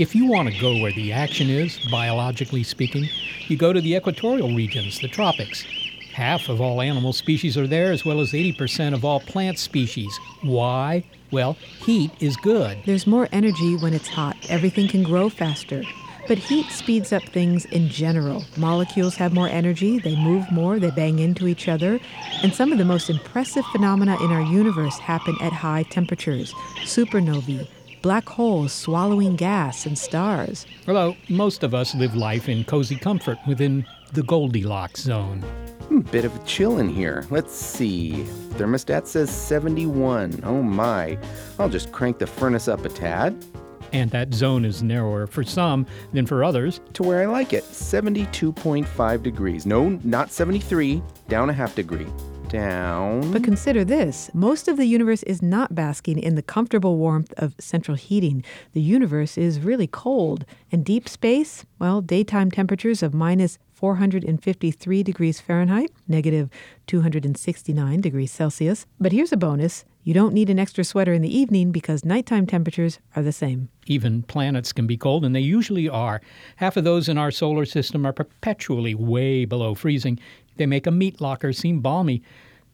If you want to go where the action is, biologically speaking, you go to the equatorial regions, the tropics. Half of all animal species are there, as well as 80% of all plant species. Why? Well, heat is good. There's more energy when it's hot. Everything can grow faster. But heat speeds up things in general. Molecules have more energy, they move more, they bang into each other, and some of the most impressive phenomena in our universe happen at high temperatures. Supernovae, black holes swallowing gas and stars. Although most of us live life in cozy comfort within the Goldilocks zone. Hmm, bit of a chill in here. Let's see. Thermostat says 71. Oh my. I'll just crank the furnace up a tad And that zone is narrower for some than for others. to where I like it 72.5 degrees. No, not 73. Down a half degree. Down. But consider this most of the universe is not basking in the comfortable warmth of central heating. The universe is really cold. And deep space, well, daytime temperatures of minus 453 degrees Fahrenheit, negative 269 degrees Celsius. But here's a bonus you don't need an extra sweater in the evening because nighttime temperatures are the same. Even planets can be cold, and they usually are. Half of those in our solar system are perpetually way below freezing. They make a meat locker seem balmy.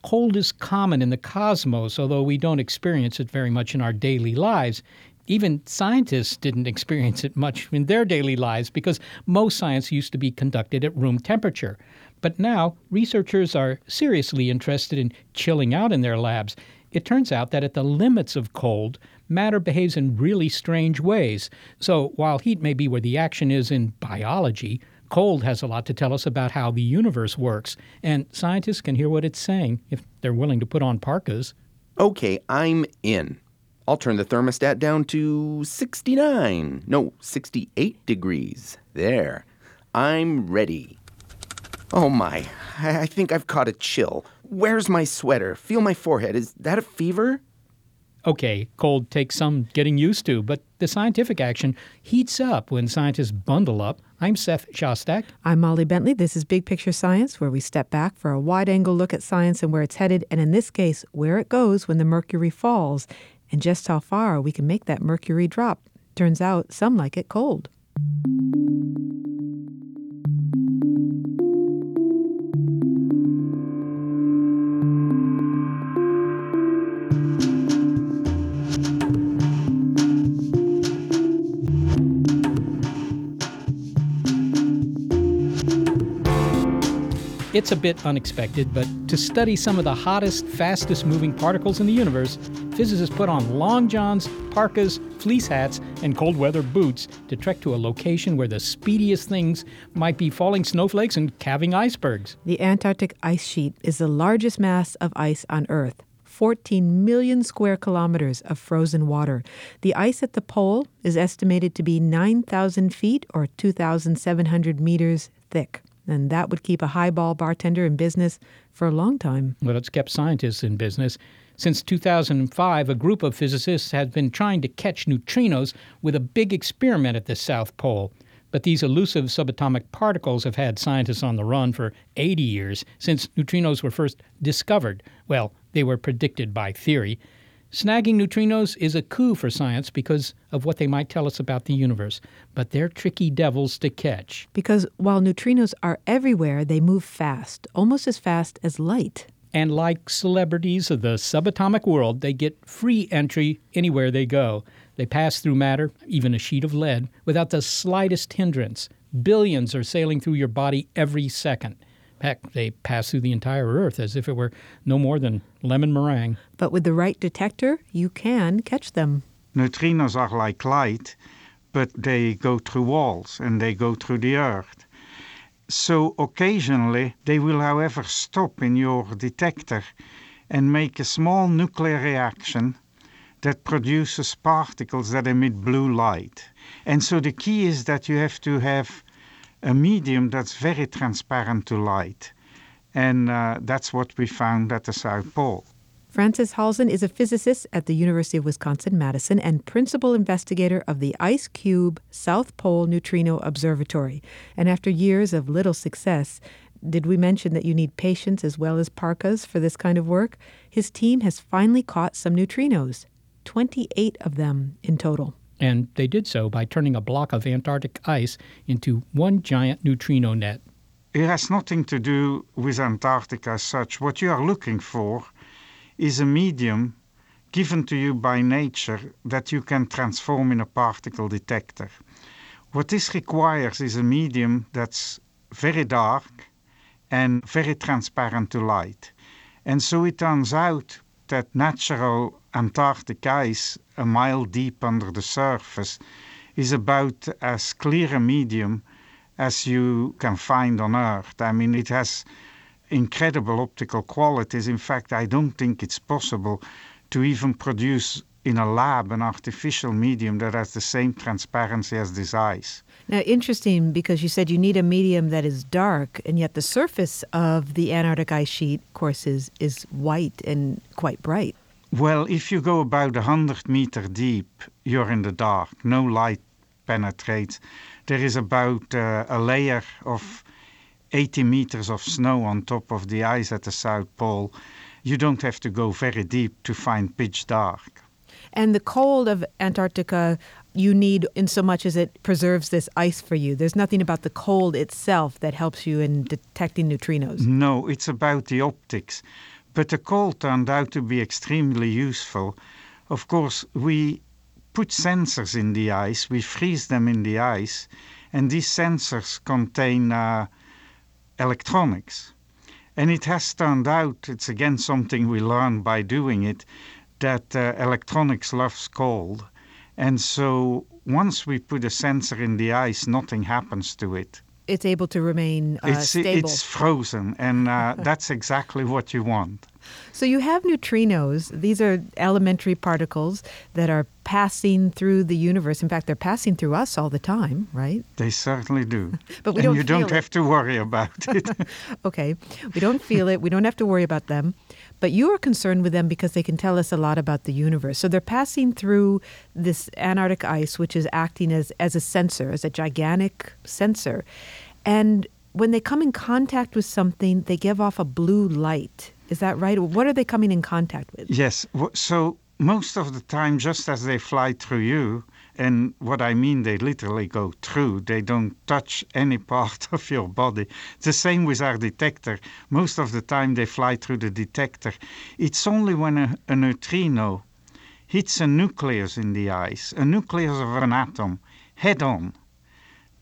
Cold is common in the cosmos, although we don't experience it very much in our daily lives. Even scientists didn't experience it much in their daily lives because most science used to be conducted at room temperature. But now, researchers are seriously interested in chilling out in their labs. It turns out that at the limits of cold, matter behaves in really strange ways. So, while heat may be where the action is in biology, cold has a lot to tell us about how the universe works. And scientists can hear what it's saying if they're willing to put on parkas. Okay, I'm in. I'll turn the thermostat down to 69. No, 68 degrees. There. I'm ready. Oh my, I think I've caught a chill. Where's my sweater? Feel my forehead. Is that a fever? Okay, cold takes some getting used to, but the scientific action heats up when scientists bundle up. I'm Seth Shostak. I'm Molly Bentley. This is Big Picture Science, where we step back for a wide angle look at science and where it's headed, and in this case, where it goes when the mercury falls, and just how far we can make that mercury drop. Turns out some like it cold. It's a bit unexpected, but to study some of the hottest, fastest moving particles in the universe, physicists put on long johns, parkas, fleece hats, and cold weather boots to trek to a location where the speediest things might be falling snowflakes and calving icebergs. The Antarctic ice sheet is the largest mass of ice on Earth. 14 million square kilometers of frozen water. The ice at the pole is estimated to be 9,000 feet or 2,700 meters thick. And that would keep a highball bartender in business for a long time. Well, it's kept scientists in business. Since 2005, a group of physicists has been trying to catch neutrinos with a big experiment at the South Pole. But these elusive subatomic particles have had scientists on the run for 80 years since neutrinos were first discovered. Well, they were predicted by theory. Snagging neutrinos is a coup for science because of what they might tell us about the universe, but they're tricky devils to catch. Because while neutrinos are everywhere, they move fast, almost as fast as light. And like celebrities of the subatomic world, they get free entry anywhere they go. They pass through matter, even a sheet of lead, without the slightest hindrance. Billions are sailing through your body every second. Heck, they pass through the entire Earth as if it were no more than lemon meringue. But with the right detector, you can catch them. Neutrinos are like light, but they go through walls and they go through the earth. So occasionally they will, however, stop in your detector and make a small nuclear reaction that produces particles that emit blue light. And so the key is that you have to have a medium that's very transparent to light. And uh, that's what we found at the South Pole. Francis Halzen is a physicist at the University of Wisconsin Madison and principal investigator of the IceCube South Pole Neutrino Observatory. And after years of little success, did we mention that you need patience as well as parkas for this kind of work? His team has finally caught some neutrinos, 28 of them in total. And they did so by turning a block of Antarctic ice into one giant neutrino net. It has nothing to do with Antarctica as such. What you are looking for is a medium given to you by nature that you can transform in a particle detector. What this requires is a medium that's very dark and very transparent to light. And so it turns out that natural Antarctic ice, a mile deep under the surface, is about as clear a medium as you can find on Earth. I mean, it has incredible optical qualities. In fact, I don't think it's possible to even produce in a lab an artificial medium that has the same transparency as this ice. Now, interesting because you said you need a medium that is dark, and yet the surface of the Antarctic ice sheet, of course, is, is white and quite bright. Well, if you go about 100 meter deep, you're in the dark. No light penetrates. There is about uh, a layer of 80 meters of snow on top of the ice at the South Pole. You don't have to go very deep to find pitch dark. And the cold of Antarctica you need in so much as it preserves this ice for you. There's nothing about the cold itself that helps you in detecting neutrinos. No, it's about the optics. But the cold turned out to be extremely useful. Of course, we put sensors in the ice, we freeze them in the ice, and these sensors contain uh, electronics. And it has turned out, it's again something we learned by doing it, that uh, electronics loves cold. And so once we put a sensor in the ice, nothing happens to it. It's able to remain uh, it's, stable. It's frozen, and uh, that's exactly what you want. So you have neutrinos. These are elementary particles that are passing through the universe. In fact, they're passing through us all the time, right? They certainly do. but we and don't you don't it. have to worry about it. okay, we don't feel it. We don't have to worry about them. But you are concerned with them because they can tell us a lot about the universe. So they're passing through this Antarctic ice, which is acting as, as a sensor, as a gigantic sensor. And when they come in contact with something, they give off a blue light. Is that right? What are they coming in contact with? Yes. So most of the time, just as they fly through you, and what I mean, they literally go through, they don't touch any part of your body. The same with our detector. Most of the time, they fly through the detector. It's only when a, a neutrino hits a nucleus in the ice, a nucleus of an atom, head on,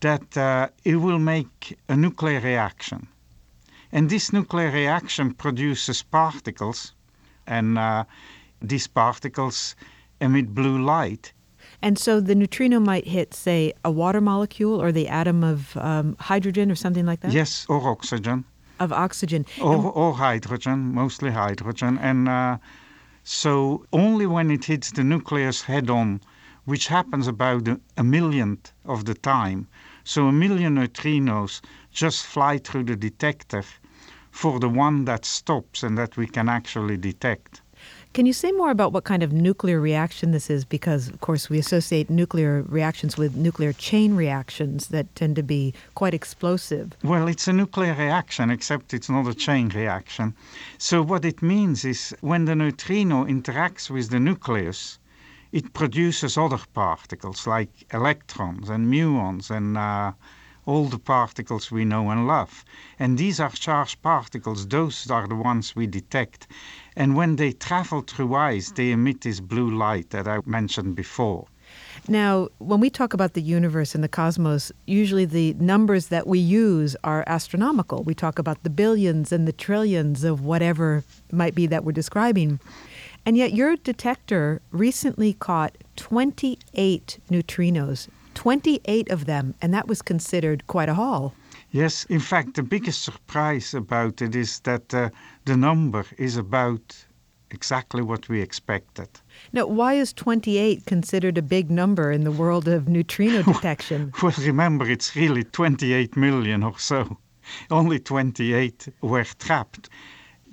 that uh, it will make a nuclear reaction. And this nuclear reaction produces particles, and uh, these particles emit blue light. And so the neutrino might hit, say, a water molecule or the atom of um, hydrogen or something like that? Yes, or oxygen. Of oxygen. Or, or hydrogen, mostly hydrogen. And uh, so only when it hits the nucleus head on, which happens about a millionth of the time, so a million neutrinos just fly through the detector for the one that stops and that we can actually detect. Can you say more about what kind of nuclear reaction this is? Because, of course, we associate nuclear reactions with nuclear chain reactions that tend to be quite explosive. Well, it's a nuclear reaction, except it's not a chain reaction. So, what it means is when the neutrino interacts with the nucleus, it produces other particles like electrons and muons and uh, all the particles we know and love. And these are charged particles, those are the ones we detect. And when they travel through ice, they emit this blue light that I mentioned before. Now, when we talk about the universe and the cosmos, usually the numbers that we use are astronomical. We talk about the billions and the trillions of whatever might be that we're describing. And yet, your detector recently caught 28 neutrinos 28 of them, and that was considered quite a haul. Yes, in fact, the biggest surprise about it is that uh, the number is about exactly what we expected. Now, why is 28 considered a big number in the world of neutrino detection? Well, remember, it's really 28 million or so. Only 28 were trapped.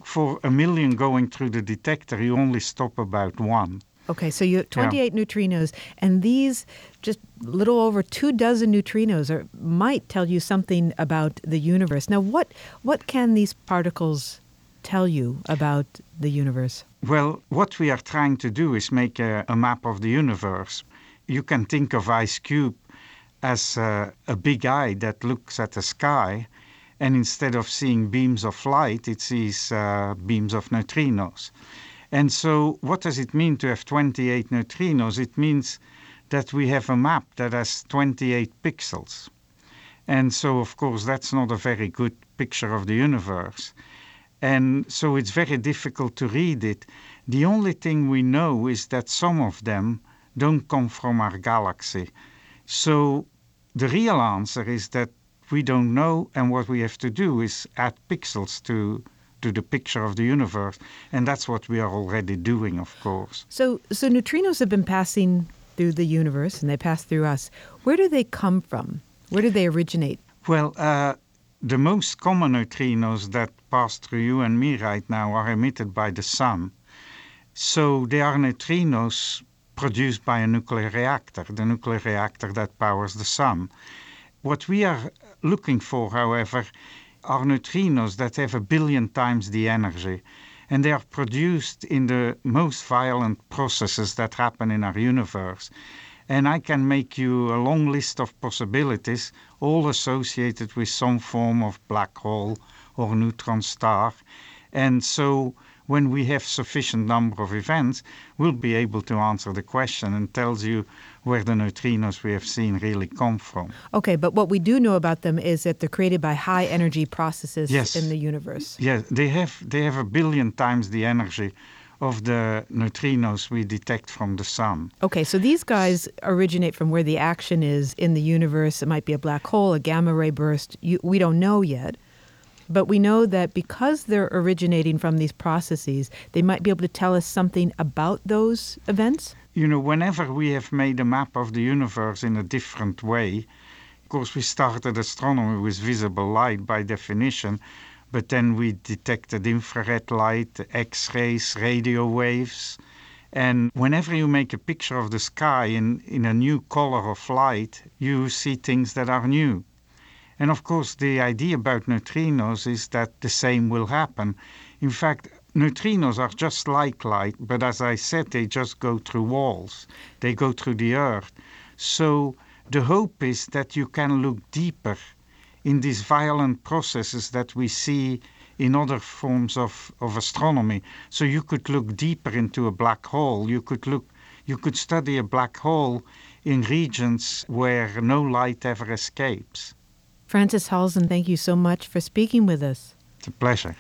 For a million going through the detector, you only stop about one. Okay, so you have 28 neutrinos, and these just little over two dozen neutrinos are, might tell you something about the universe. Now, what what can these particles tell you about the universe? Well, what we are trying to do is make a, a map of the universe. You can think of IceCube as a, a big eye that looks at the sky, and instead of seeing beams of light, it sees uh, beams of neutrinos. And so, what does it mean to have 28 neutrinos? It means that we have a map that has 28 pixels. And so, of course, that's not a very good picture of the universe. And so, it's very difficult to read it. The only thing we know is that some of them don't come from our galaxy. So, the real answer is that we don't know, and what we have to do is add pixels to to the picture of the universe. And that's what we are already doing, of course. So, so neutrinos have been passing through the universe and they pass through us. Where do they come from? Where do they originate? Well, uh, the most common neutrinos that pass through you and me right now are emitted by the sun. So they are neutrinos produced by a nuclear reactor, the nuclear reactor that powers the sun. What we are looking for, however, are neutrinos that have a billion times the energy. And they are produced in the most violent processes that happen in our universe. And I can make you a long list of possibilities, all associated with some form of black hole or neutron star. And so when we have sufficient number of events, we'll be able to answer the question and tells you where the neutrinos we have seen really come from. Okay, but what we do know about them is that they're created by high energy processes yes. in the universe. Yes, they have they have a billion times the energy of the neutrinos we detect from the sun. Okay, so these guys originate from where the action is in the universe. It might be a black hole, a gamma ray burst. You, we don't know yet. But we know that because they're originating from these processes, they might be able to tell us something about those events? You know, whenever we have made a map of the universe in a different way, of course, we started astronomy with visible light by definition, but then we detected infrared light, X rays, radio waves. And whenever you make a picture of the sky in, in a new color of light, you see things that are new. And of course, the idea about neutrinos is that the same will happen. In fact, neutrinos are just like light, but as I said, they just go through walls, they go through the earth. So the hope is that you can look deeper in these violent processes that we see in other forms of, of astronomy. So you could look deeper into a black hole. You could look you could study a black hole in regions where no light ever escapes. Francis Halzen, thank you so much for speaking with us. It's a pleasure.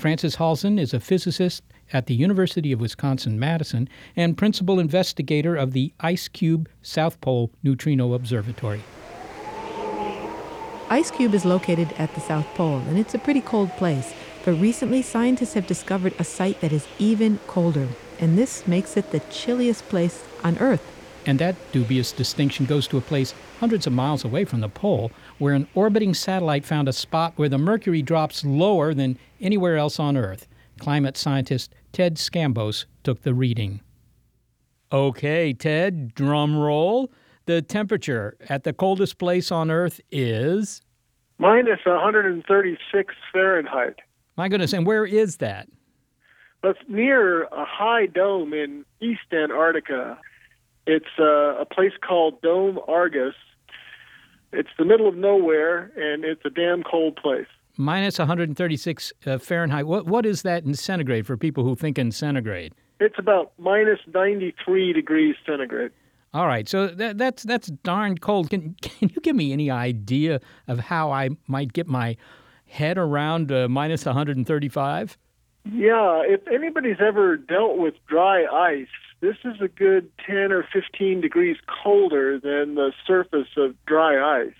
Francis Halzen is a physicist at the University of Wisconsin Madison and principal investigator of the IceCube South Pole Neutrino Observatory. IceCube is located at the South Pole, and it's a pretty cold place. But recently, scientists have discovered a site that is even colder, and this makes it the chilliest place on Earth. And that dubious distinction goes to a place hundreds of miles away from the pole, where an orbiting satellite found a spot where the mercury drops lower than anywhere else on Earth. Climate scientist Ted Scambos took the reading. Okay, Ted, drum roll. The temperature at the coldest place on Earth is minus 136 Fahrenheit. My goodness, and where is that? That's near a high dome in East Antarctica. It's uh, a place called Dome Argus. It's the middle of nowhere, and it's a damn cold place. Minus 136 uh, Fahrenheit. What what is that in centigrade for people who think in centigrade? It's about minus 93 degrees centigrade. All right, so that, that's that's darn cold. Can can you give me any idea of how I might get my head around uh, minus 135? Yeah, if anybody's ever dealt with dry ice, this is a good 10 or 15 degrees colder than the surface of dry ice.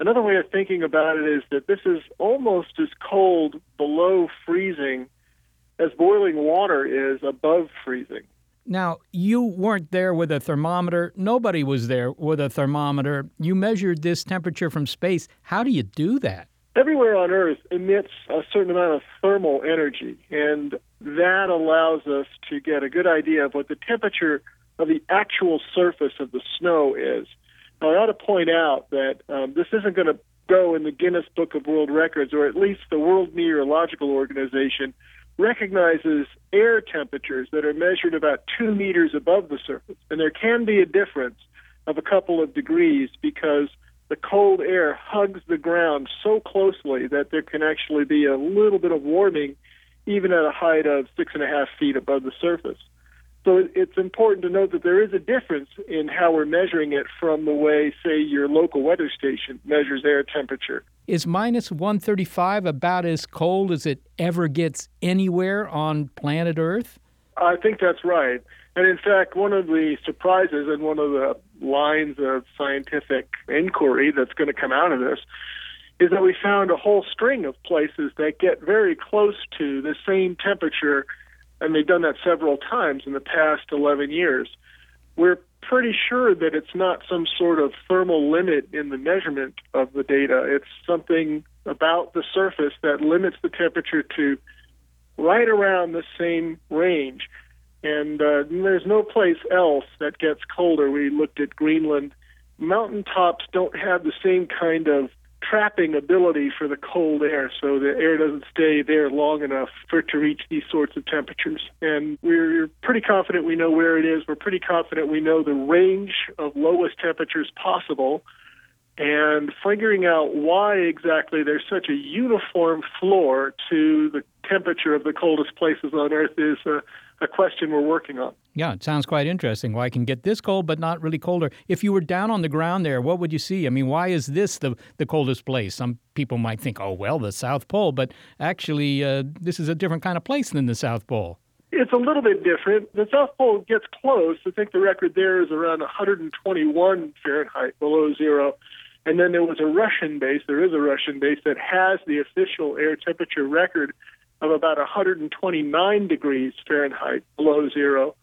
Another way of thinking about it is that this is almost as cold below freezing as boiling water is above freezing. Now, you weren't there with a thermometer. Nobody was there with a thermometer. You measured this temperature from space. How do you do that? Everywhere on Earth emits a certain amount of thermal energy, and that allows us to get a good idea of what the temperature of the actual surface of the snow is. Now, I ought to point out that um, this isn't going to go in the Guinness Book of World Records, or at least the World Meteorological Organization recognizes air temperatures that are measured about two meters above the surface. And there can be a difference of a couple of degrees because the cold air hugs the ground so closely that there can actually be a little bit of warming even at a height of six and a half feet above the surface. So it's important to note that there is a difference in how we're measuring it from the way, say, your local weather station measures air temperature. Is minus 135 about as cold as it ever gets anywhere on planet Earth? I think that's right. And in fact, one of the surprises and one of the lines of scientific inquiry that's going to come out of this is that we found a whole string of places that get very close to the same temperature and they've done that several times in the past 11 years. We're pretty sure that it's not some sort of thermal limit in the measurement of the data. It's something about the surface that limits the temperature to right around the same range. And uh, there's no place else that gets colder. We looked at Greenland. Mountaintops don't have the same kind of trapping ability for the cold air, so the air doesn't stay there long enough for it to reach these sorts of temperatures. And we're pretty confident we know where it is. We're pretty confident we know the range of lowest temperatures possible. And figuring out why exactly there's such a uniform floor to the temperature of the coldest places on Earth is a, a question we're working on. Yeah, it sounds quite interesting. Why well, can get this cold but not really colder? If you were down on the ground there, what would you see? I mean, why is this the the coldest place? Some people might think, oh well, the South Pole, but actually, uh, this is a different kind of place than the South Pole. It's a little bit different. The South Pole gets close. I think the record there is around 121 Fahrenheit below zero. And then there was a Russian base, there is a Russian base that has the official air temperature record of about 129 degrees Fahrenheit below zero.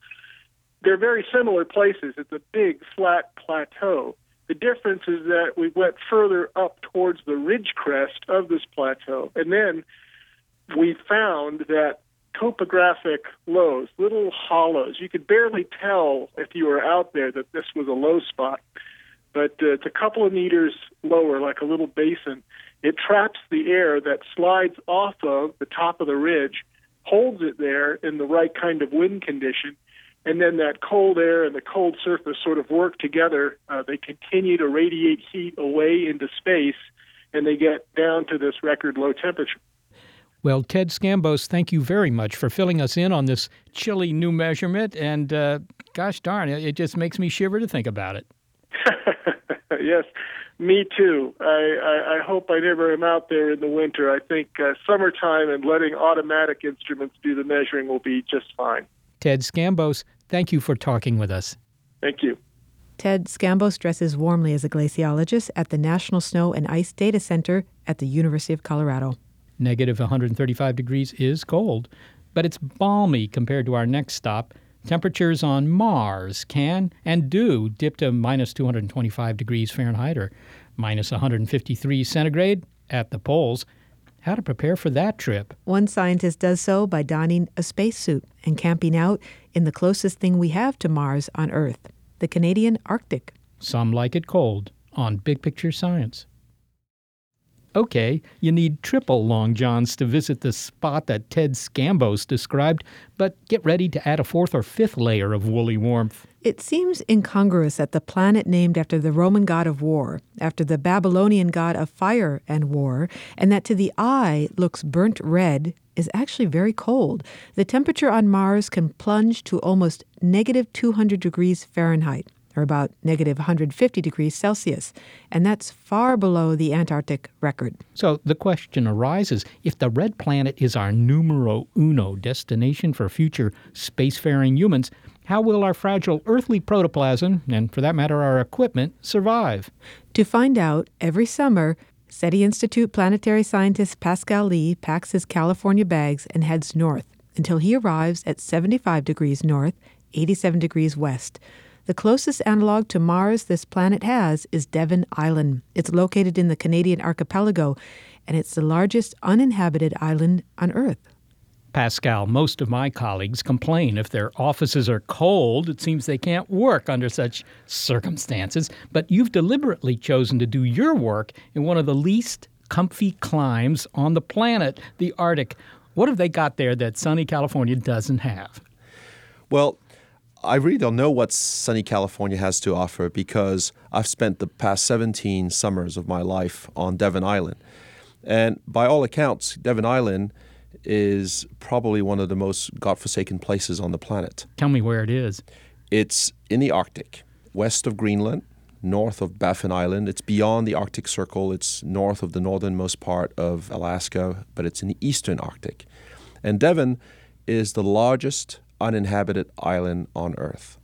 They're very similar places. It's a big flat plateau. The difference is that we went further up towards the ridge crest of this plateau. And then we found that topographic lows, little hollows, you could barely tell if you were out there that this was a low spot. But uh, it's a couple of meters lower, like a little basin. It traps the air that slides off of the top of the ridge, holds it there in the right kind of wind condition, and then that cold air and the cold surface sort of work together. Uh, they continue to radiate heat away into space, and they get down to this record low temperature. Well, Ted Scambos, thank you very much for filling us in on this chilly new measurement. And uh, gosh darn, it, it just makes me shiver to think about it. yes, me too. I, I, I hope I never am out there in the winter. I think uh, summertime and letting automatic instruments do the measuring will be just fine. Ted Scambos, thank you for talking with us. Thank you. Ted Scambos dresses warmly as a glaciologist at the National Snow and Ice Data Center at the University of Colorado. Negative 135 degrees is cold, but it's balmy compared to our next stop. Temperatures on Mars can and do dip to minus 225 degrees Fahrenheit or minus 153 centigrade at the poles. How to prepare for that trip? One scientist does so by donning a spacesuit and camping out in the closest thing we have to Mars on Earth, the Canadian Arctic. Some like it cold on Big Picture Science. Okay, you need triple long johns to visit the spot that Ted Scambos described, but get ready to add a fourth or fifth layer of woolly warmth. It seems incongruous that the planet named after the Roman god of war, after the Babylonian god of fire and war, and that to the eye looks burnt red, is actually very cold. The temperature on Mars can plunge to almost negative 200 degrees Fahrenheit or about negative 150 degrees Celsius, and that's far below the Antarctic record. So the question arises if the red planet is our numero uno destination for future spacefaring humans, how will our fragile earthly protoplasm, and for that matter our equipment, survive? To find out, every summer, SETI Institute planetary scientist Pascal Lee packs his California bags and heads north until he arrives at 75 degrees north, 87 degrees west. The closest analog to Mars this planet has is Devon Island. It's located in the Canadian archipelago, and it's the largest uninhabited island on Earth. Pascal, most of my colleagues complain if their offices are cold, it seems they can't work under such circumstances. But you've deliberately chosen to do your work in one of the least comfy climes on the planet, the Arctic. What have they got there that sunny California doesn't have? Well, I really don't know what sunny California has to offer because I've spent the past 17 summers of my life on Devon Island. And by all accounts, Devon Island is probably one of the most godforsaken places on the planet. Tell me where it is. It's in the Arctic, west of Greenland, north of Baffin Island. It's beyond the Arctic Circle. It's north of the northernmost part of Alaska, but it's in the eastern Arctic. And Devon is the largest uninhabited island on Earth.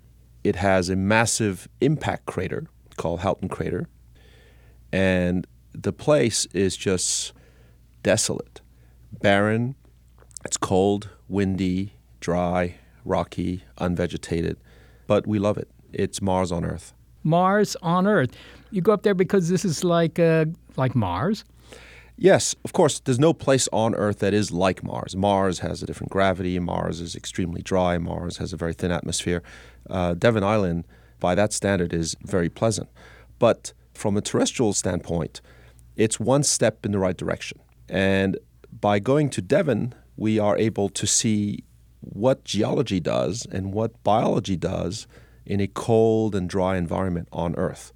It has a massive impact crater called Haughton Crater, and the place is just desolate, barren. It's cold, windy, dry, rocky, unvegetated, but we love it. It's Mars on Earth. Mars on Earth. You go up there because this is like uh, like Mars. Yes, of course, there's no place on Earth that is like Mars. Mars has a different gravity. Mars is extremely dry. Mars has a very thin atmosphere. Uh, Devon Island, by that standard, is very pleasant. But from a terrestrial standpoint, it's one step in the right direction. And by going to Devon, we are able to see what geology does and what biology does in a cold and dry environment on Earth.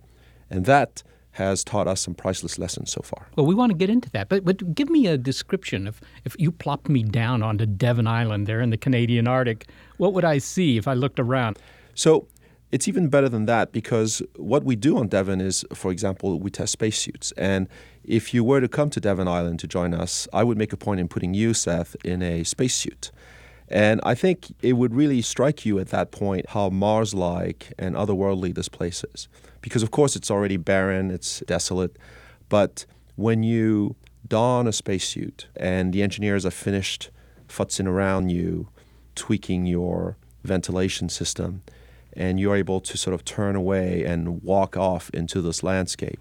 And that has taught us some priceless lessons so far. Well, we want to get into that, but but give me a description. If if you plopped me down onto Devon Island there in the Canadian Arctic, what would I see if I looked around? So it's even better than that because what we do on Devon is, for example, we test spacesuits. And if you were to come to Devon Island to join us, I would make a point in putting you, Seth, in a spacesuit. And I think it would really strike you at that point how Mars like and otherworldly this place is. Because, of course, it's already barren, it's desolate. But when you don a spacesuit and the engineers are finished futzing around you, tweaking your ventilation system, and you're able to sort of turn away and walk off into this landscape,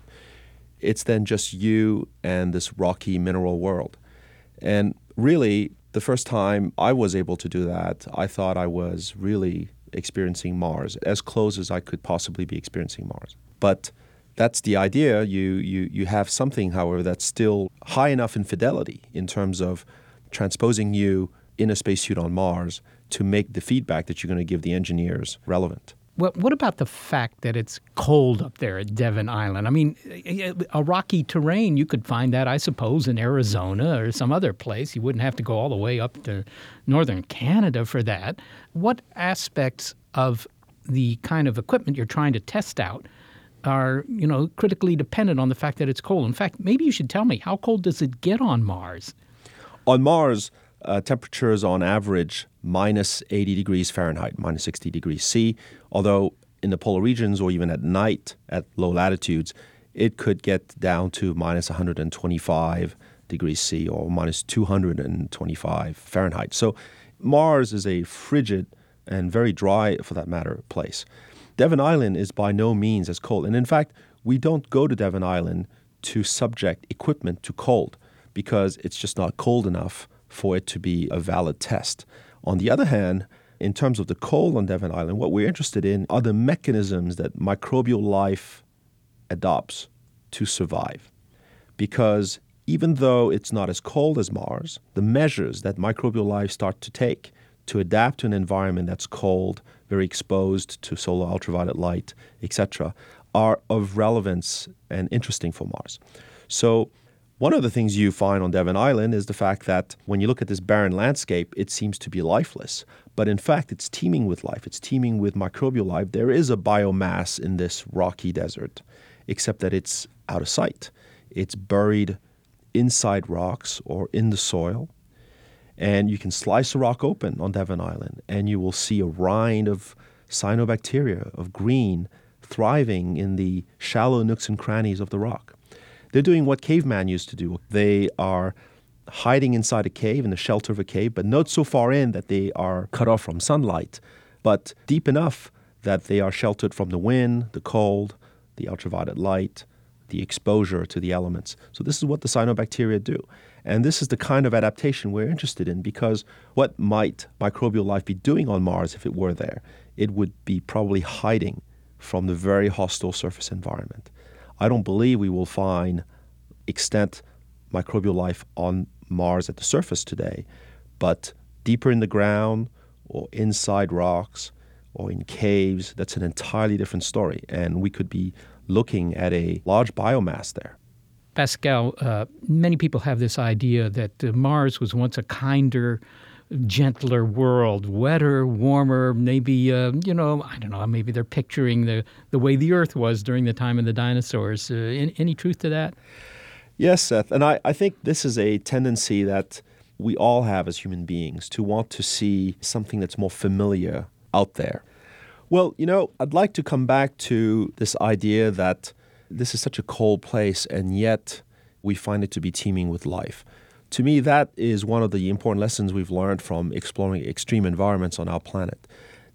it's then just you and this rocky mineral world. And really, the first time I was able to do that, I thought I was really experiencing Mars, as close as I could possibly be experiencing Mars. But that's the idea. You, you, you have something, however, that's still high enough in fidelity in terms of transposing you in a spacesuit on Mars to make the feedback that you're going to give the engineers relevant. Well, what about the fact that it's cold up there at Devon Island? I mean, a rocky terrain, you could find that, I suppose, in Arizona or some other place. You wouldn't have to go all the way up to northern Canada for that. What aspects of the kind of equipment you're trying to test out are, you know, critically dependent on the fact that it's cold? In fact, maybe you should tell me, how cold does it get on Mars? On Mars, uh, temperatures on average minus 80 degrees Fahrenheit, minus 60 degrees C, although in the polar regions or even at night at low latitudes, it could get down to minus 125 degrees C or minus 225 Fahrenheit. So Mars is a frigid and very dry, for that matter, place. Devon Island is by no means as cold. And in fact, we don't go to Devon Island to subject equipment to cold because it's just not cold enough for it to be a valid test. On the other hand, in terms of the coal on Devon Island, what we're interested in are the mechanisms that microbial life adopts to survive. Because even though it's not as cold as Mars, the measures that microbial life start to take to adapt to an environment that's cold, very exposed to solar ultraviolet light, etc., are of relevance and interesting for Mars. So one of the things you find on Devon Island is the fact that when you look at this barren landscape, it seems to be lifeless. But in fact, it's teeming with life, it's teeming with microbial life. There is a biomass in this rocky desert, except that it's out of sight. It's buried inside rocks or in the soil. And you can slice a rock open on Devon Island, and you will see a rind of cyanobacteria, of green, thriving in the shallow nooks and crannies of the rock. They're doing what caveman used to do. They are hiding inside a cave, in the shelter of a cave, but not so far in that they are cut off from sunlight, but deep enough that they are sheltered from the wind, the cold, the ultraviolet light, the exposure to the elements. So, this is what the cyanobacteria do. And this is the kind of adaptation we're interested in because what might microbial life be doing on Mars if it were there? It would be probably hiding from the very hostile surface environment. I don't believe we will find extent microbial life on Mars at the surface today, but deeper in the ground or inside rocks or in caves, that's an entirely different story. And we could be looking at a large biomass there. Pascal, uh, many people have this idea that uh, Mars was once a kinder, gentler world, wetter, warmer, maybe, uh, you know, I don't know, maybe they're picturing the, the way the Earth was during the time of the dinosaurs. Uh, any, any truth to that? Yes, Seth. And I, I think this is a tendency that we all have as human beings to want to see something that's more familiar out there. Well, you know, I'd like to come back to this idea that this is such a cold place, and yet we find it to be teeming with life. To me, that is one of the important lessons we've learned from exploring extreme environments on our planet.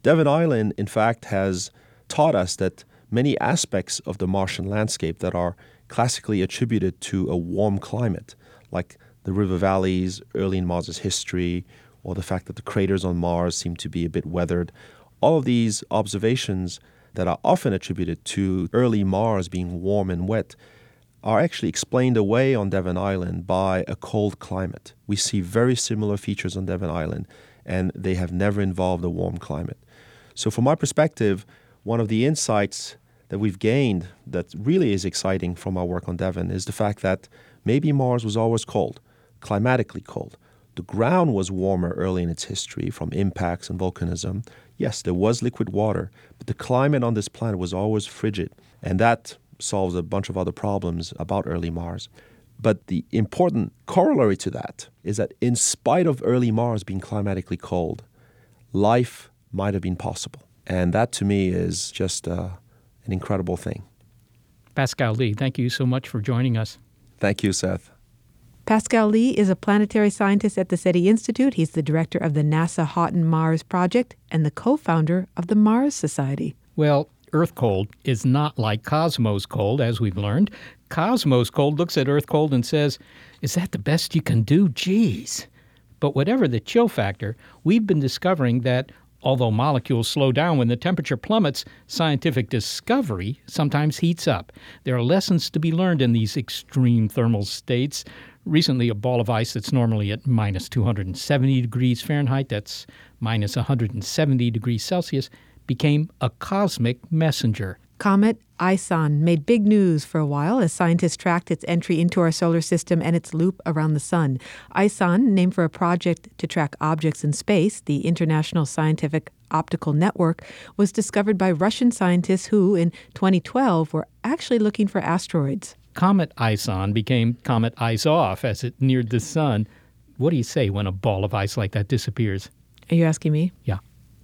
Devon Island, in fact, has taught us that many aspects of the Martian landscape that are classically attributed to a warm climate, like the river valleys early in Mars's history, or the fact that the craters on Mars seem to be a bit weathered, all of these observations that are often attributed to early Mars being warm and wet are actually explained away on Devon Island by a cold climate. We see very similar features on Devon Island, and they have never involved a warm climate. So, from my perspective, one of the insights that we've gained that really is exciting from our work on Devon is the fact that maybe Mars was always cold, climatically cold. The ground was warmer early in its history from impacts and volcanism, Yes, there was liquid water, but the climate on this planet was always frigid, and that solves a bunch of other problems about early Mars. But the important corollary to that is that, in spite of early Mars being climatically cold, life might have been possible. And that to me is just uh, an incredible thing. Pascal Lee, thank you so much for joining us. Thank you, Seth. Pascal Lee is a planetary scientist at the SETI Institute. He's the director of the NASA Haughton Mars Project and the co founder of the Mars Society. Well, Earth cold is not like Cosmos cold, as we've learned. Cosmos cold looks at Earth cold and says, Is that the best you can do? Geez. But whatever the chill factor, we've been discovering that although molecules slow down when the temperature plummets, scientific discovery sometimes heats up. There are lessons to be learned in these extreme thermal states. Recently, a ball of ice that's normally at minus 270 degrees Fahrenheit, that's minus 170 degrees Celsius, became a cosmic messenger. Comet ISON made big news for a while as scientists tracked its entry into our solar system and its loop around the sun. ISON, named for a project to track objects in space, the International Scientific Optical Network, was discovered by Russian scientists who, in 2012, were actually looking for asteroids. Comet ISON became Comet Ice Off as it neared the sun. What do you say when a ball of ice like that disappears? Are you asking me? Yeah.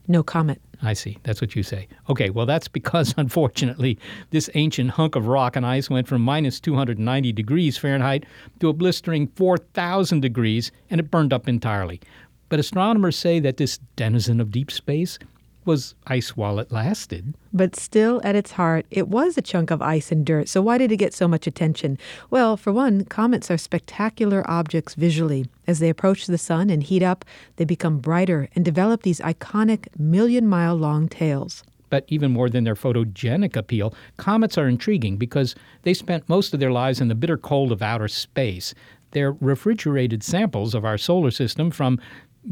No comment. I see. That's what you say. Okay, well, that's because, unfortunately, this ancient hunk of rock and ice went from minus 290 degrees Fahrenheit to a blistering 4,000 degrees, and it burned up entirely. But astronomers say that this denizen of deep space was ice while it lasted. But still, at its heart, it was a chunk of ice and dirt. So, why did it get so much attention? Well, for one, comets are spectacular objects visually. As they approach the sun and heat up, they become brighter and develop these iconic million mile long tails. But even more than their photogenic appeal, comets are intriguing because they spent most of their lives in the bitter cold of outer space. They're refrigerated samples of our solar system from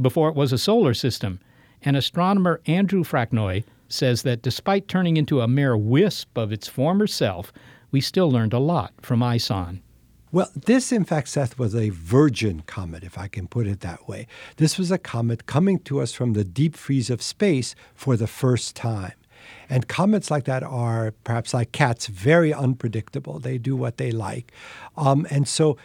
before it was a solar system. And astronomer Andrew Fraknoi says that despite turning into a mere wisp of its former self, we still learned a lot from ISON. Well, this, in fact, Seth, was a virgin comet, if I can put it that way. This was a comet coming to us from the deep freeze of space for the first time. And comets like that are, perhaps like cats, very unpredictable. They do what they like. Um, and so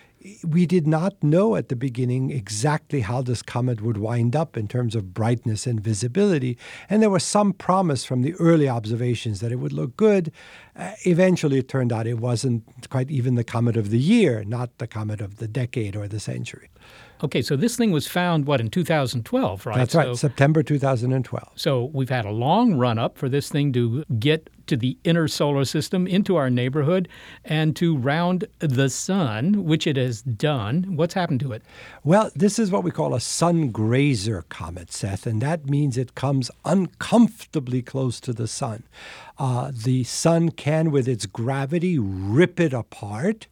we did not know at the beginning exactly how this comet would wind up in terms of brightness and visibility. And there was some promise from the early observations that it would look good. Uh, eventually, it turned out it wasn't quite even the comet of the year, not the comet of the decade or the century. Okay, so this thing was found, what, in 2012, right? That's right, So- September 2012. So we've had a long run up for this thing to get to the inner solar system, into our neighborhood, and to round the sun, which it has done. What's happened to it? Well, this is what we call a sun grazer comet, Seth, and that means it comes uncomfortably close to the sun. Uh, the sun can, with its gravity, rip it apart.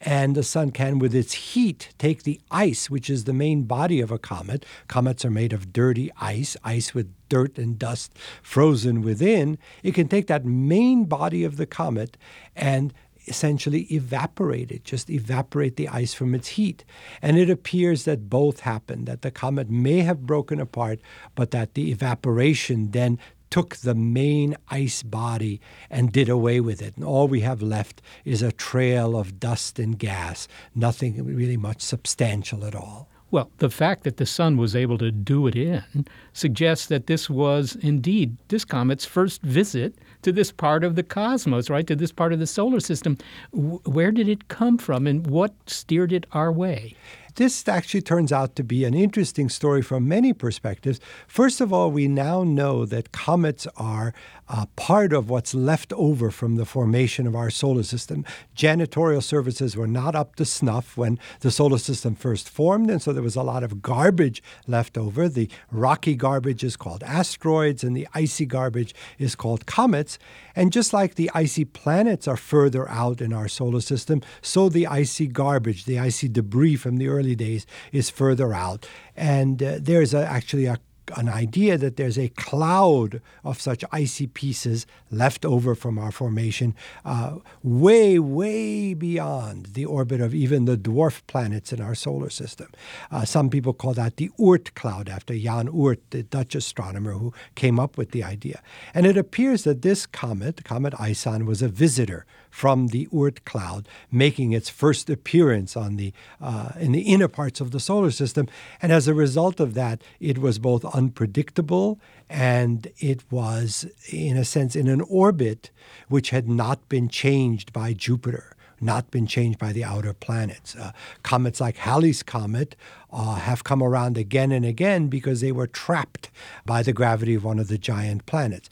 And the sun can, with its heat, take the ice, which is the main body of a comet. Comets are made of dirty ice, ice with dirt and dust frozen within. It can take that main body of the comet and essentially evaporate it, just evaporate the ice from its heat. And it appears that both happened, that the comet may have broken apart, but that the evaporation then took the main ice body and did away with it. And all we have left is a trail of dust and gas, nothing really much substantial at all. Well, the fact that the sun was able to do it in suggests that this was indeed this comet's first visit to this part of the cosmos, right? To this part of the solar system. W- where did it come from and what steered it our way? This actually turns out to be an interesting story from many perspectives. First of all, we now know that comets are uh, part of what's left over from the formation of our solar system. Janitorial services were not up to snuff when the solar system first formed, and so there was a lot of garbage left over. The rocky garbage is called asteroids, and the icy garbage is called comets. And just like the icy planets are further out in our solar system, so the icy garbage, the icy debris from the early days, is further out. And uh, there's a, actually a an idea that there's a cloud of such icy pieces left over from our formation, uh, way, way beyond the orbit of even the dwarf planets in our solar system. Uh, some people call that the Oort cloud, after Jan Oort, the Dutch astronomer who came up with the idea. And it appears that this comet, Comet Ison, was a visitor from the Oort cloud, making its first appearance on the uh, in the inner parts of the solar system. And as a result of that, it was both unpredictable and it was, in a sense, in an orbit which had not been changed by Jupiter. Not been changed by the outer planets. Uh, comets like Halley's Comet uh, have come around again and again because they were trapped by the gravity of one of the giant planets.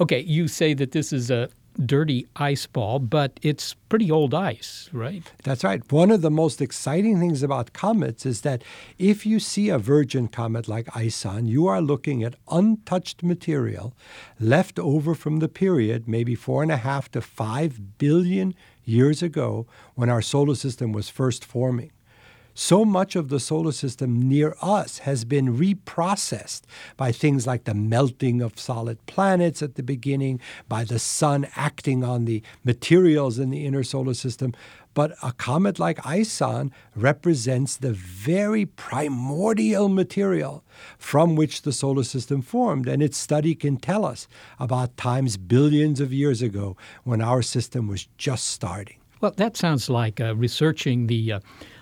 Okay, you say that this is a dirty ice ball, but it's pretty old ice, right? That's right. One of the most exciting things about comets is that if you see a virgin comet like Ison, you are looking at untouched material left over from the period, maybe four and a half to five billion years ago when our solar system was first forming. So much of the solar system near us has been reprocessed by things like the melting of solid planets at the beginning, by the sun acting on the materials in the inner solar system. But a comet like Ison represents the very primordial material from which the solar system formed. And its study can tell us about times billions of years ago when our system was just starting. Well, that sounds like uh, researching the, uh,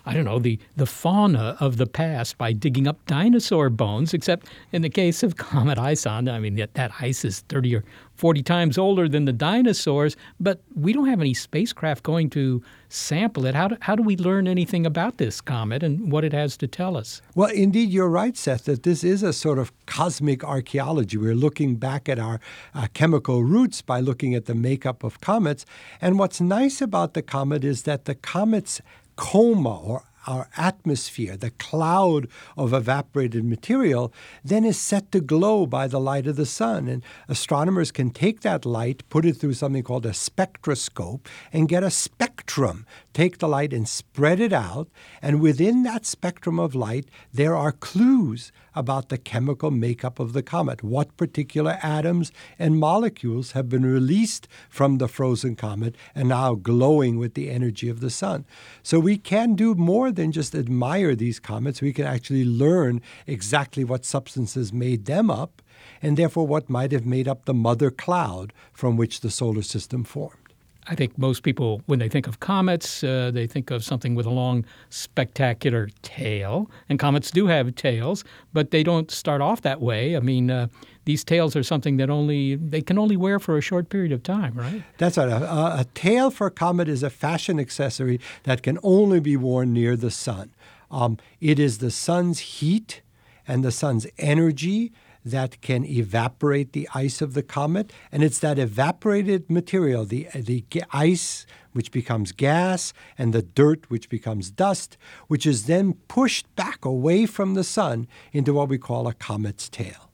I don't know, the, the fauna of the past by digging up dinosaur bones, except in the case of Comet Ison, I mean, that, that ice is 30 or 40 times older than the dinosaurs, but we don't have any spacecraft going to sample it. How do, how do we learn anything about this comet and what it has to tell us? Well, indeed, you're right, Seth, that this is a sort of cosmic archaeology. We're looking back at our uh, chemical roots by looking at the makeup of comets. And what's nice about the comet is that the comet's coma or our atmosphere, the cloud of evaporated material, then is set to glow by the light of the sun. And astronomers can take that light, put it through something called a spectroscope, and get a spectrum. Take the light and spread it out. And within that spectrum of light, there are clues about the chemical makeup of the comet. What particular atoms and molecules have been released from the frozen comet and now glowing with the energy of the sun. So we can do more than just admire these comets. We can actually learn exactly what substances made them up and therefore what might have made up the mother cloud from which the solar system formed. I think most people, when they think of comets, uh, they think of something with a long, spectacular tail. And comets do have tails, but they don't start off that way. I mean, uh, these tails are something that only they can only wear for a short period of time, right? That's right. A, a tail for a comet is a fashion accessory that can only be worn near the sun. Um, it is the sun's heat and the sun's energy that can evaporate the ice of the comet, and it's that evaporated material, the the ice which becomes gas and the dirt which becomes dust, which is then pushed back away from the sun into what we call a comet's tail.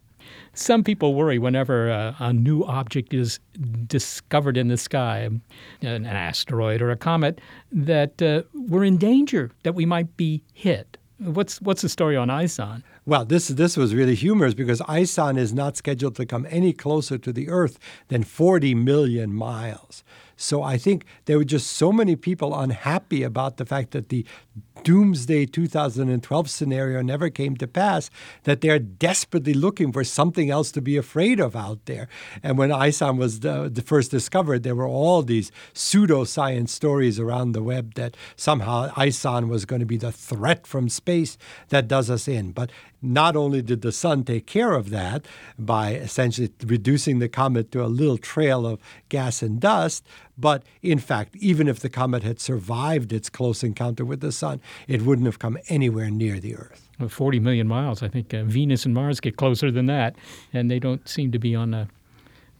Some people worry whenever a, a new object is discovered in the sky, an asteroid or a comet, that uh, we're in danger, that we might be hit. What's what's the story on ISON? Well, this this was really humorous because ISON is not scheduled to come any closer to the Earth than 40 million miles. So I think there were just so many people unhappy about the fact that the doomsday 2012 scenario never came to pass that they're desperately looking for something else to be afraid of out there. And when ISON was the, the first discovered, there were all these pseudoscience stories around the web that somehow ISON was going to be the threat from space that does us in. But not only did the sun take care of that by essentially reducing the comet to a little trail of gas and dust, but in fact, even if the comet had survived its close encounter with the sun, it wouldn't have come anywhere near the Earth. Well, 40 million miles. I think uh, Venus and Mars get closer than that, and they don't seem to be on a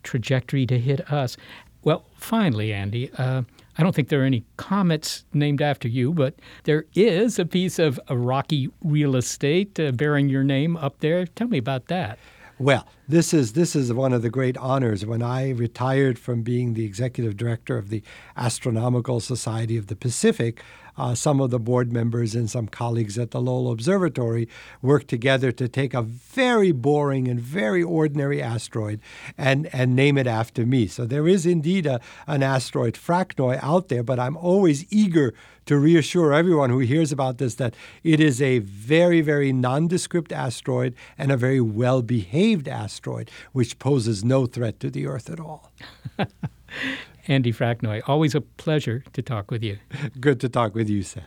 trajectory to hit us. Well, finally, Andy, uh, I don't think there are any comets named after you, but there is a piece of rocky real estate uh, bearing your name up there. Tell me about that. Well, this is this is one of the great honors. When I retired from being the executive director of the Astronomical Society of the Pacific, uh, some of the board members and some colleagues at the Lowell Observatory worked together to take a very boring and very ordinary asteroid and, and name it after me. So there is indeed a, an asteroid, Fraknoi, out there, but I'm always eager to reassure everyone who hears about this that it is a very, very nondescript asteroid and a very well behaved asteroid, which poses no threat to the Earth at all. Andy Fraknoi. Always a pleasure to talk with you. Good to talk with you, Seth.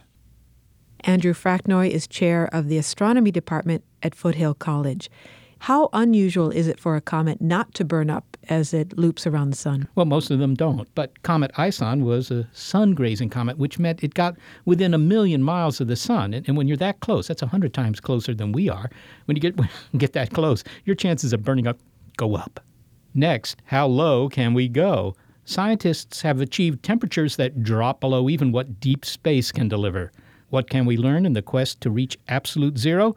Andrew Fraknoi is chair of the astronomy department at Foothill College. How unusual is it for a comet not to burn up as it loops around the sun? Well, most of them don't. But Comet Ison was a sun grazing comet, which meant it got within a million miles of the sun. And, and when you're that close, that's 100 times closer than we are. When you get, get that close, your chances of burning up go up. Next, how low can we go? Scientists have achieved temperatures that drop below even what deep space can deliver. What can we learn in the quest to reach absolute zero?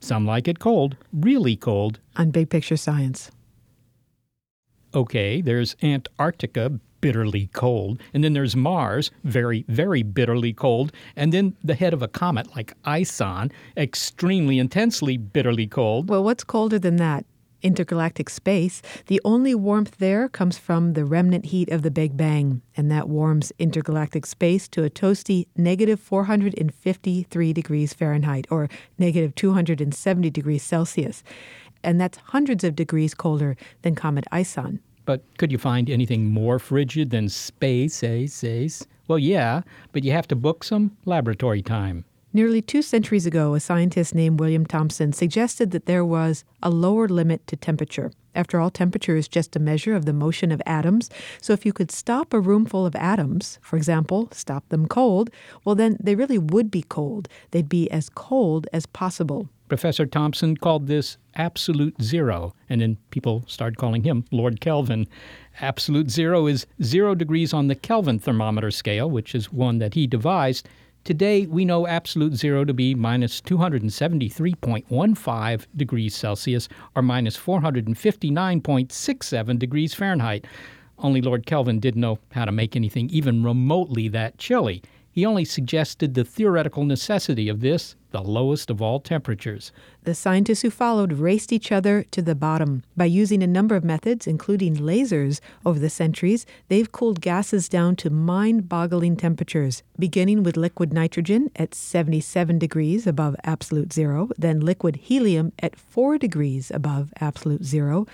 Some like it cold, really cold. On Big Picture Science. Okay, there's Antarctica, bitterly cold. And then there's Mars, very, very bitterly cold. And then the head of a comet like Ison, extremely intensely bitterly cold. Well, what's colder than that? Intergalactic space, the only warmth there comes from the remnant heat of the Big Bang, and that warms intergalactic space to a toasty negative 453 degrees Fahrenheit or negative 270 degrees Celsius. And that's hundreds of degrees colder than Comet Ison. But could you find anything more frigid than space, eh, says? Well, yeah, but you have to book some laboratory time. Nearly two centuries ago, a scientist named William Thomson suggested that there was a lower limit to temperature. After all, temperature is just a measure of the motion of atoms. So if you could stop a room full of atoms, for example, stop them cold, well, then they really would be cold. They'd be as cold as possible. Professor Thomson called this absolute zero, and then people started calling him Lord Kelvin. Absolute zero is zero degrees on the Kelvin thermometer scale, which is one that he devised. Today, we know absolute zero to be minus 273.15 degrees Celsius or minus 459.67 degrees Fahrenheit. Only Lord Kelvin didn't know how to make anything even remotely that chilly. He only suggested the theoretical necessity of this, the lowest of all temperatures. The scientists who followed raced each other to the bottom. By using a number of methods, including lasers, over the centuries, they've cooled gases down to mind boggling temperatures, beginning with liquid nitrogen at 77 degrees above absolute zero, then liquid helium at 4 degrees above absolute zero,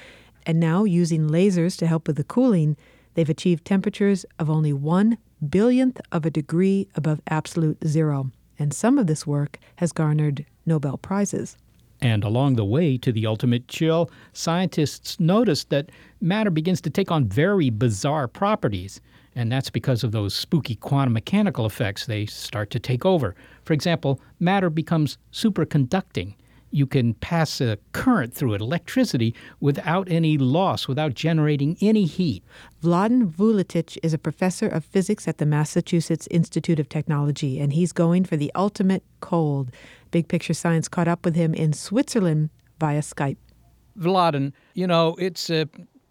and now using lasers to help with the cooling They've achieved temperatures of only one billionth of a degree above absolute zero, and some of this work has garnered Nobel Prizes. And along the way to the ultimate chill, scientists noticed that matter begins to take on very bizarre properties. And that's because of those spooky quantum mechanical effects they start to take over. For example, matter becomes superconducting. You can pass a current through it, electricity, without any loss, without generating any heat. Vladan Vuletic is a professor of physics at the Massachusetts Institute of Technology, and he's going for the ultimate cold. Big Picture Science caught up with him in Switzerland via Skype. Vladan, you know, it's uh,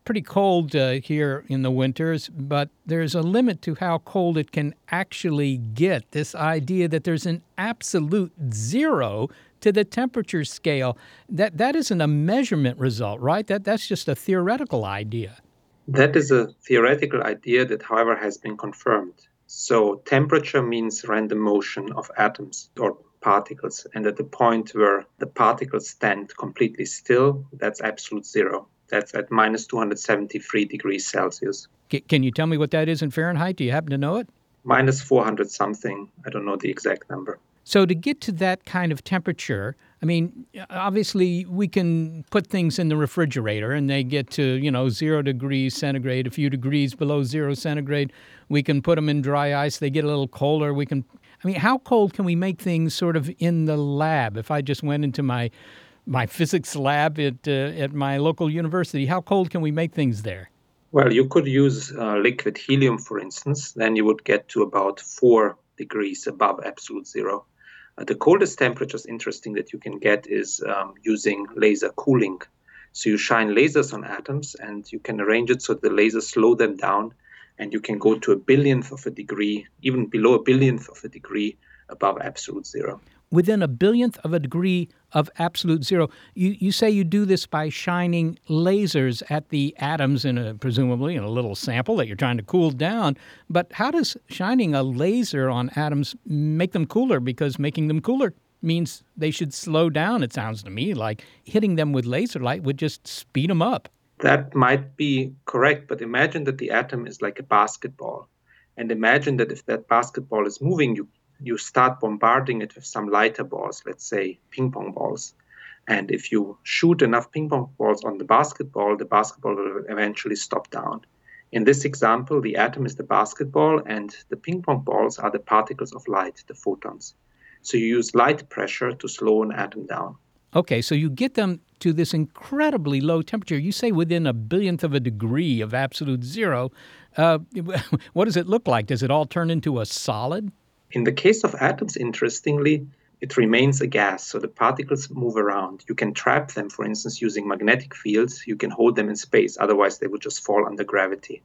pretty cold uh, here in the winters, but there's a limit to how cold it can actually get. This idea that there's an absolute zero to the temperature scale, that, that isn't a measurement result, right? That, that's just a theoretical idea. That is a theoretical idea that, however, has been confirmed. So, temperature means random motion of atoms or particles. And at the point where the particles stand completely still, that's absolute zero. That's at minus 273 degrees Celsius. Can you tell me what that is in Fahrenheit? Do you happen to know it? Minus 400 something. I don't know the exact number. So, to get to that kind of temperature, I mean, obviously, we can put things in the refrigerator and they get to, you know, zero degrees centigrade, a few degrees below zero centigrade. We can put them in dry ice, they get a little colder. We can, I mean, how cold can we make things sort of in the lab? If I just went into my my physics lab at uh, at my local university, how cold can we make things there? Well, you could use uh, liquid helium, for instance. Then you would get to about four degrees above absolute zero. The coldest temperatures, interesting, that you can get is um, using laser cooling. So you shine lasers on atoms and you can arrange it so the lasers slow them down and you can go to a billionth of a degree, even below a billionth of a degree above absolute zero. Within a billionth of a degree of absolute zero. You, you say you do this by shining lasers at the atoms in a presumably in a little sample that you're trying to cool down. But how does shining a laser on atoms make them cooler? Because making them cooler means they should slow down. It sounds to me like hitting them with laser light would just speed them up. That might be correct, but imagine that the atom is like a basketball. And imagine that if that basketball is moving, you you start bombarding it with some lighter balls, let's say ping pong balls. And if you shoot enough ping pong balls on the basketball, the basketball will eventually stop down. In this example, the atom is the basketball and the ping pong balls are the particles of light, the photons. So you use light pressure to slow an atom down. Okay, so you get them to this incredibly low temperature. You say within a billionth of a degree of absolute zero. Uh, what does it look like? Does it all turn into a solid? In the case of atoms, interestingly, it remains a gas, so the particles move around. You can trap them, for instance, using magnetic fields. You can hold them in space, otherwise, they would just fall under gravity.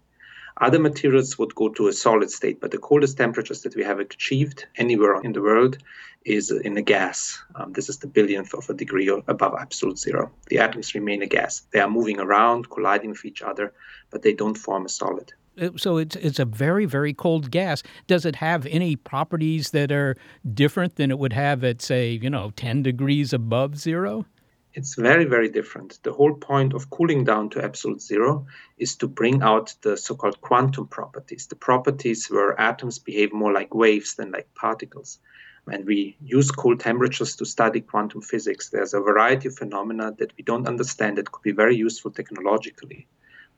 Other materials would go to a solid state, but the coldest temperatures that we have achieved anywhere in the world is in a gas. Um, this is the billionth of a degree above absolute zero. The atoms remain a gas. They are moving around, colliding with each other, but they don't form a solid. So it's it's a very very cold gas. Does it have any properties that are different than it would have at say you know 10 degrees above zero? It's very very different. The whole point of cooling down to absolute zero is to bring out the so-called quantum properties, the properties where atoms behave more like waves than like particles. And we use cold temperatures to study quantum physics. There's a variety of phenomena that we don't understand that could be very useful technologically.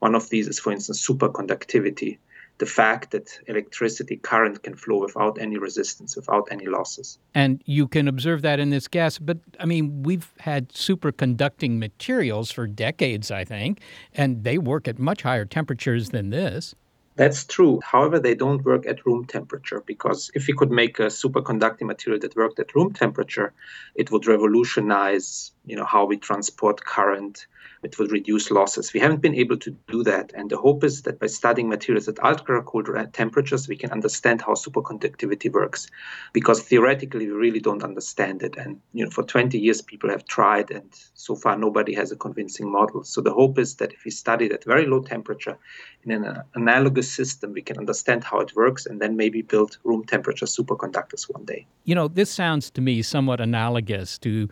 One of these is, for instance, superconductivity, the fact that electricity current can flow without any resistance, without any losses. And you can observe that in this gas. But I mean, we've had superconducting materials for decades, I think, and they work at much higher temperatures than this. That's true. However, they don't work at room temperature because if we could make a superconducting material that worked at room temperature, it would revolutionize, you know, how we transport current, it would reduce losses. We haven't been able to do that. And the hope is that by studying materials at ultra cold temperatures, we can understand how superconductivity works. Because theoretically, we really don't understand it. And you know, for 20 years, people have tried, and so far, nobody has a convincing model. So the hope is that if we study it at very low temperature in an analogous system, we can understand how it works and then maybe build room temperature superconductors one day. You know, this sounds to me somewhat analogous to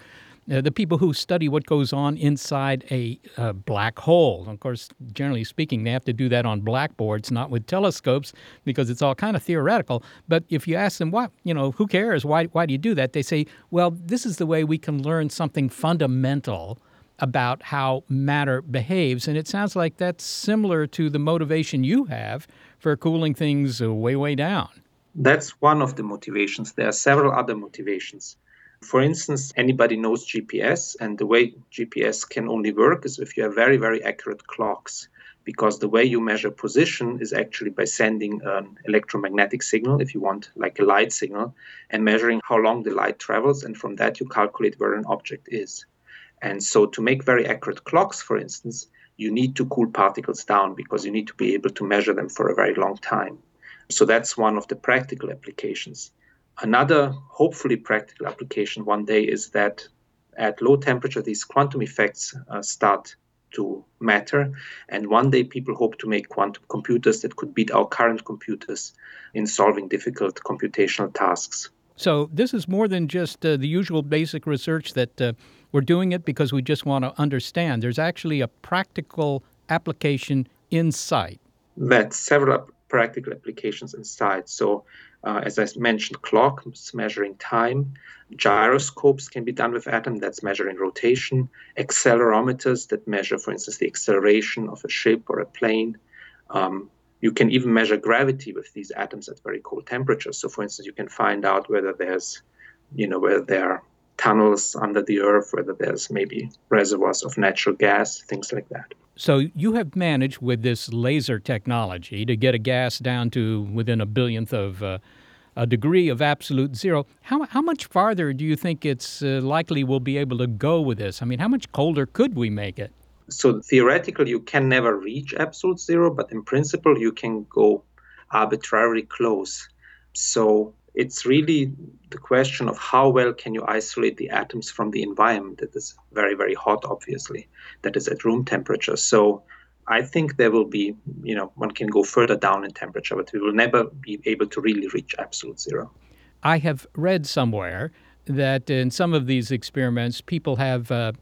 uh, the people who study what goes on inside a uh, black hole. Of course, generally speaking, they have to do that on blackboards, not with telescopes, because it's all kind of theoretical. But if you ask them, what, you know, who cares? Why, why do you do that? They say, well, this is the way we can learn something fundamental about how matter behaves. And it sounds like that's similar to the motivation you have for cooling things way, way down. That's one of the motivations. There are several other motivations. For instance, anybody knows GPS, and the way GPS can only work is if you have very, very accurate clocks. Because the way you measure position is actually by sending an electromagnetic signal, if you want, like a light signal, and measuring how long the light travels. And from that, you calculate where an object is. And so, to make very accurate clocks, for instance, you need to cool particles down because you need to be able to measure them for a very long time. So, that's one of the practical applications. Another hopefully practical application one day is that at low temperature, these quantum effects uh, start to matter. And one day, people hope to make quantum computers that could beat our current computers in solving difficult computational tasks. So, this is more than just uh, the usual basic research that uh, we're doing it because we just want to understand. There's actually a practical application in sight. That's several practical applications in sight. So, uh, as I mentioned, clocks measuring time, gyroscopes can be done with atom that's measuring rotation, accelerometers that measure, for instance, the acceleration of a ship or a plane. Um, you can even measure gravity with these atoms at very cold temperatures. So, for instance, you can find out whether there's, you know, whether there are tunnels under the earth, whether there's maybe reservoirs of natural gas, things like that. So you have managed with this laser technology to get a gas down to within a billionth of uh, a degree of absolute zero. How, how much farther do you think it's uh, likely we'll be able to go with this? I mean, how much colder could we make it? So theoretically, you can never reach absolute zero, but in principle, you can go arbitrarily close. So it's really the question of how well can you isolate the atoms from the environment that is very very hot obviously that is at room temperature. So i think there will be you know one can go further down in temperature but we will never be able to really reach absolute zero. I have read somewhere that in some of these experiments people have uh,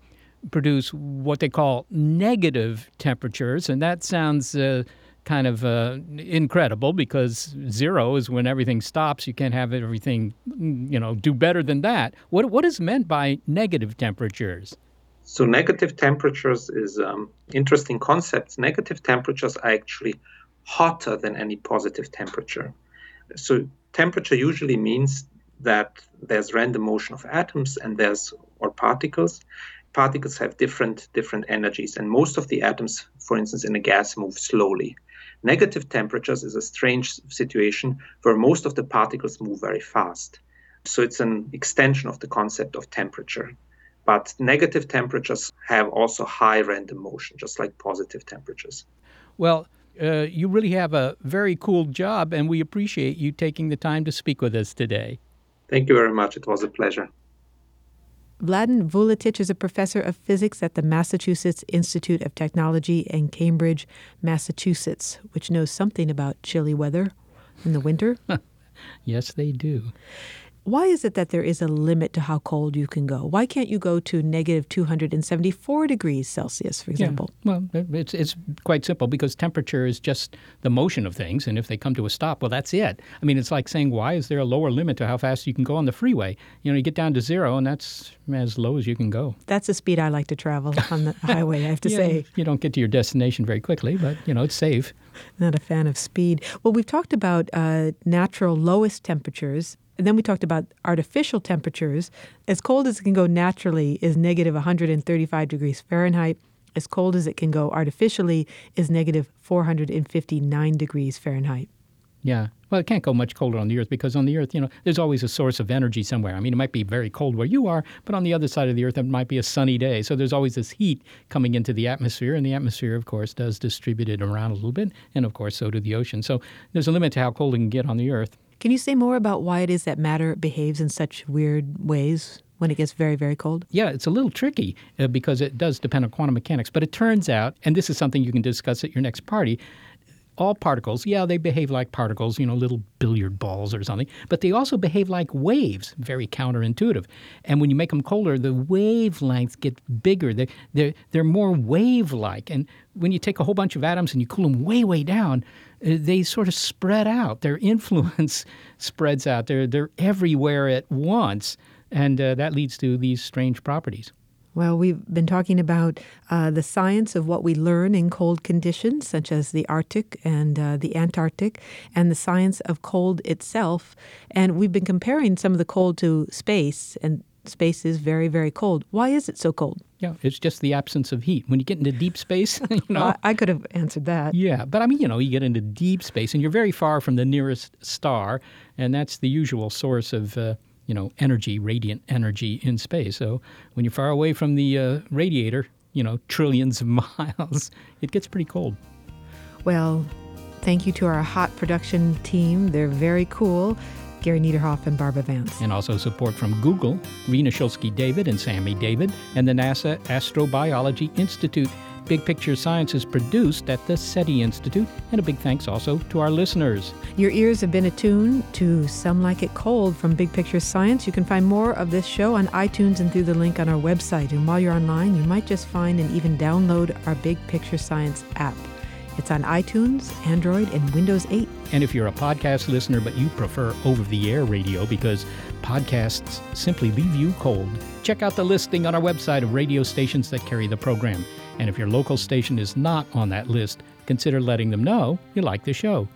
produced what they call negative temperatures and that sounds uh, kind of uh, incredible because zero is when everything stops. You can't have everything, you know, do better than that. What what is meant by negative temperatures? So negative temperatures is um, interesting concepts. Negative temperatures are actually hotter than any positive temperature. So temperature usually means that there's random motion of atoms and there's or particles particles have different different energies and most of the atoms for instance in a gas move slowly Negative temperatures is a strange situation where most of the particles move very fast. So it's an extension of the concept of temperature. But negative temperatures have also high random motion, just like positive temperatures. Well, uh, you really have a very cool job, and we appreciate you taking the time to speak with us today. Thank you very much. It was a pleasure. Vladan Vuletic is a professor of physics at the Massachusetts Institute of Technology in Cambridge, Massachusetts, which knows something about chilly weather in the winter. yes, they do. Why is it that there is a limit to how cold you can go? Why can't you go to negative 274 degrees Celsius, for example? Yeah. Well, it's, it's quite simple because temperature is just the motion of things. And if they come to a stop, well, that's it. I mean, it's like saying, why is there a lower limit to how fast you can go on the freeway? You know, you get down to zero, and that's as low as you can go. That's the speed I like to travel on the highway, I have to yeah, say. You don't get to your destination very quickly, but, you know, it's safe. Not a fan of speed. Well, we've talked about uh, natural lowest temperatures and then we talked about artificial temperatures. As cold as it can go naturally is negative 135 degrees Fahrenheit. As cold as it can go artificially is negative 459 degrees Fahrenheit. Yeah. Well, it can't go much colder on the Earth because on the Earth, you know, there's always a source of energy somewhere. I mean, it might be very cold where you are, but on the other side of the Earth, it might be a sunny day. So there's always this heat coming into the atmosphere, and the atmosphere, of course, does distribute it around a little bit, and of course, so do the ocean. So there's a limit to how cold it can get on the Earth. Can you say more about why it is that matter behaves in such weird ways when it gets very, very cold? Yeah, it's a little tricky uh, because it does depend on quantum mechanics. But it turns out, and this is something you can discuss at your next party, all particles, yeah, they behave like particles, you know, little billiard balls or something, but they also behave like waves, very counterintuitive. And when you make them colder, the wavelengths get bigger. They're, they're, they're more wave like. And when you take a whole bunch of atoms and you cool them way, way down, uh, they sort of spread out. Their influence spreads out. They're, they're everywhere at once. And uh, that leads to these strange properties. Well, we've been talking about uh, the science of what we learn in cold conditions, such as the Arctic and uh, the Antarctic, and the science of cold itself. And we've been comparing some of the cold to space, and space is very, very cold. Why is it so cold? Yeah, it's just the absence of heat. When you get into deep space, you know. I, I could have answered that. Yeah, but I mean, you know, you get into deep space and you're very far from the nearest star, and that's the usual source of. Uh, you know, energy, radiant energy in space. So when you're far away from the uh, radiator, you know, trillions of miles, it gets pretty cold. Well, thank you to our hot production team. They're very cool. Gary Niederhoff and Barbara Vance. And also support from Google, Rena Shulsky David and Sammy David, and the NASA Astrobiology Institute. Big Picture Science is produced at the SETI Institute, and a big thanks also to our listeners. Your ears have been attuned to Some Like It Cold from Big Picture Science. You can find more of this show on iTunes and through the link on our website. And while you're online, you might just find and even download our Big Picture Science app. It's on iTunes, Android, and Windows 8. And if you're a podcast listener but you prefer over the air radio because podcasts simply leave you cold, check out the listing on our website of radio stations that carry the program. And if your local station is not on that list, consider letting them know you like the show.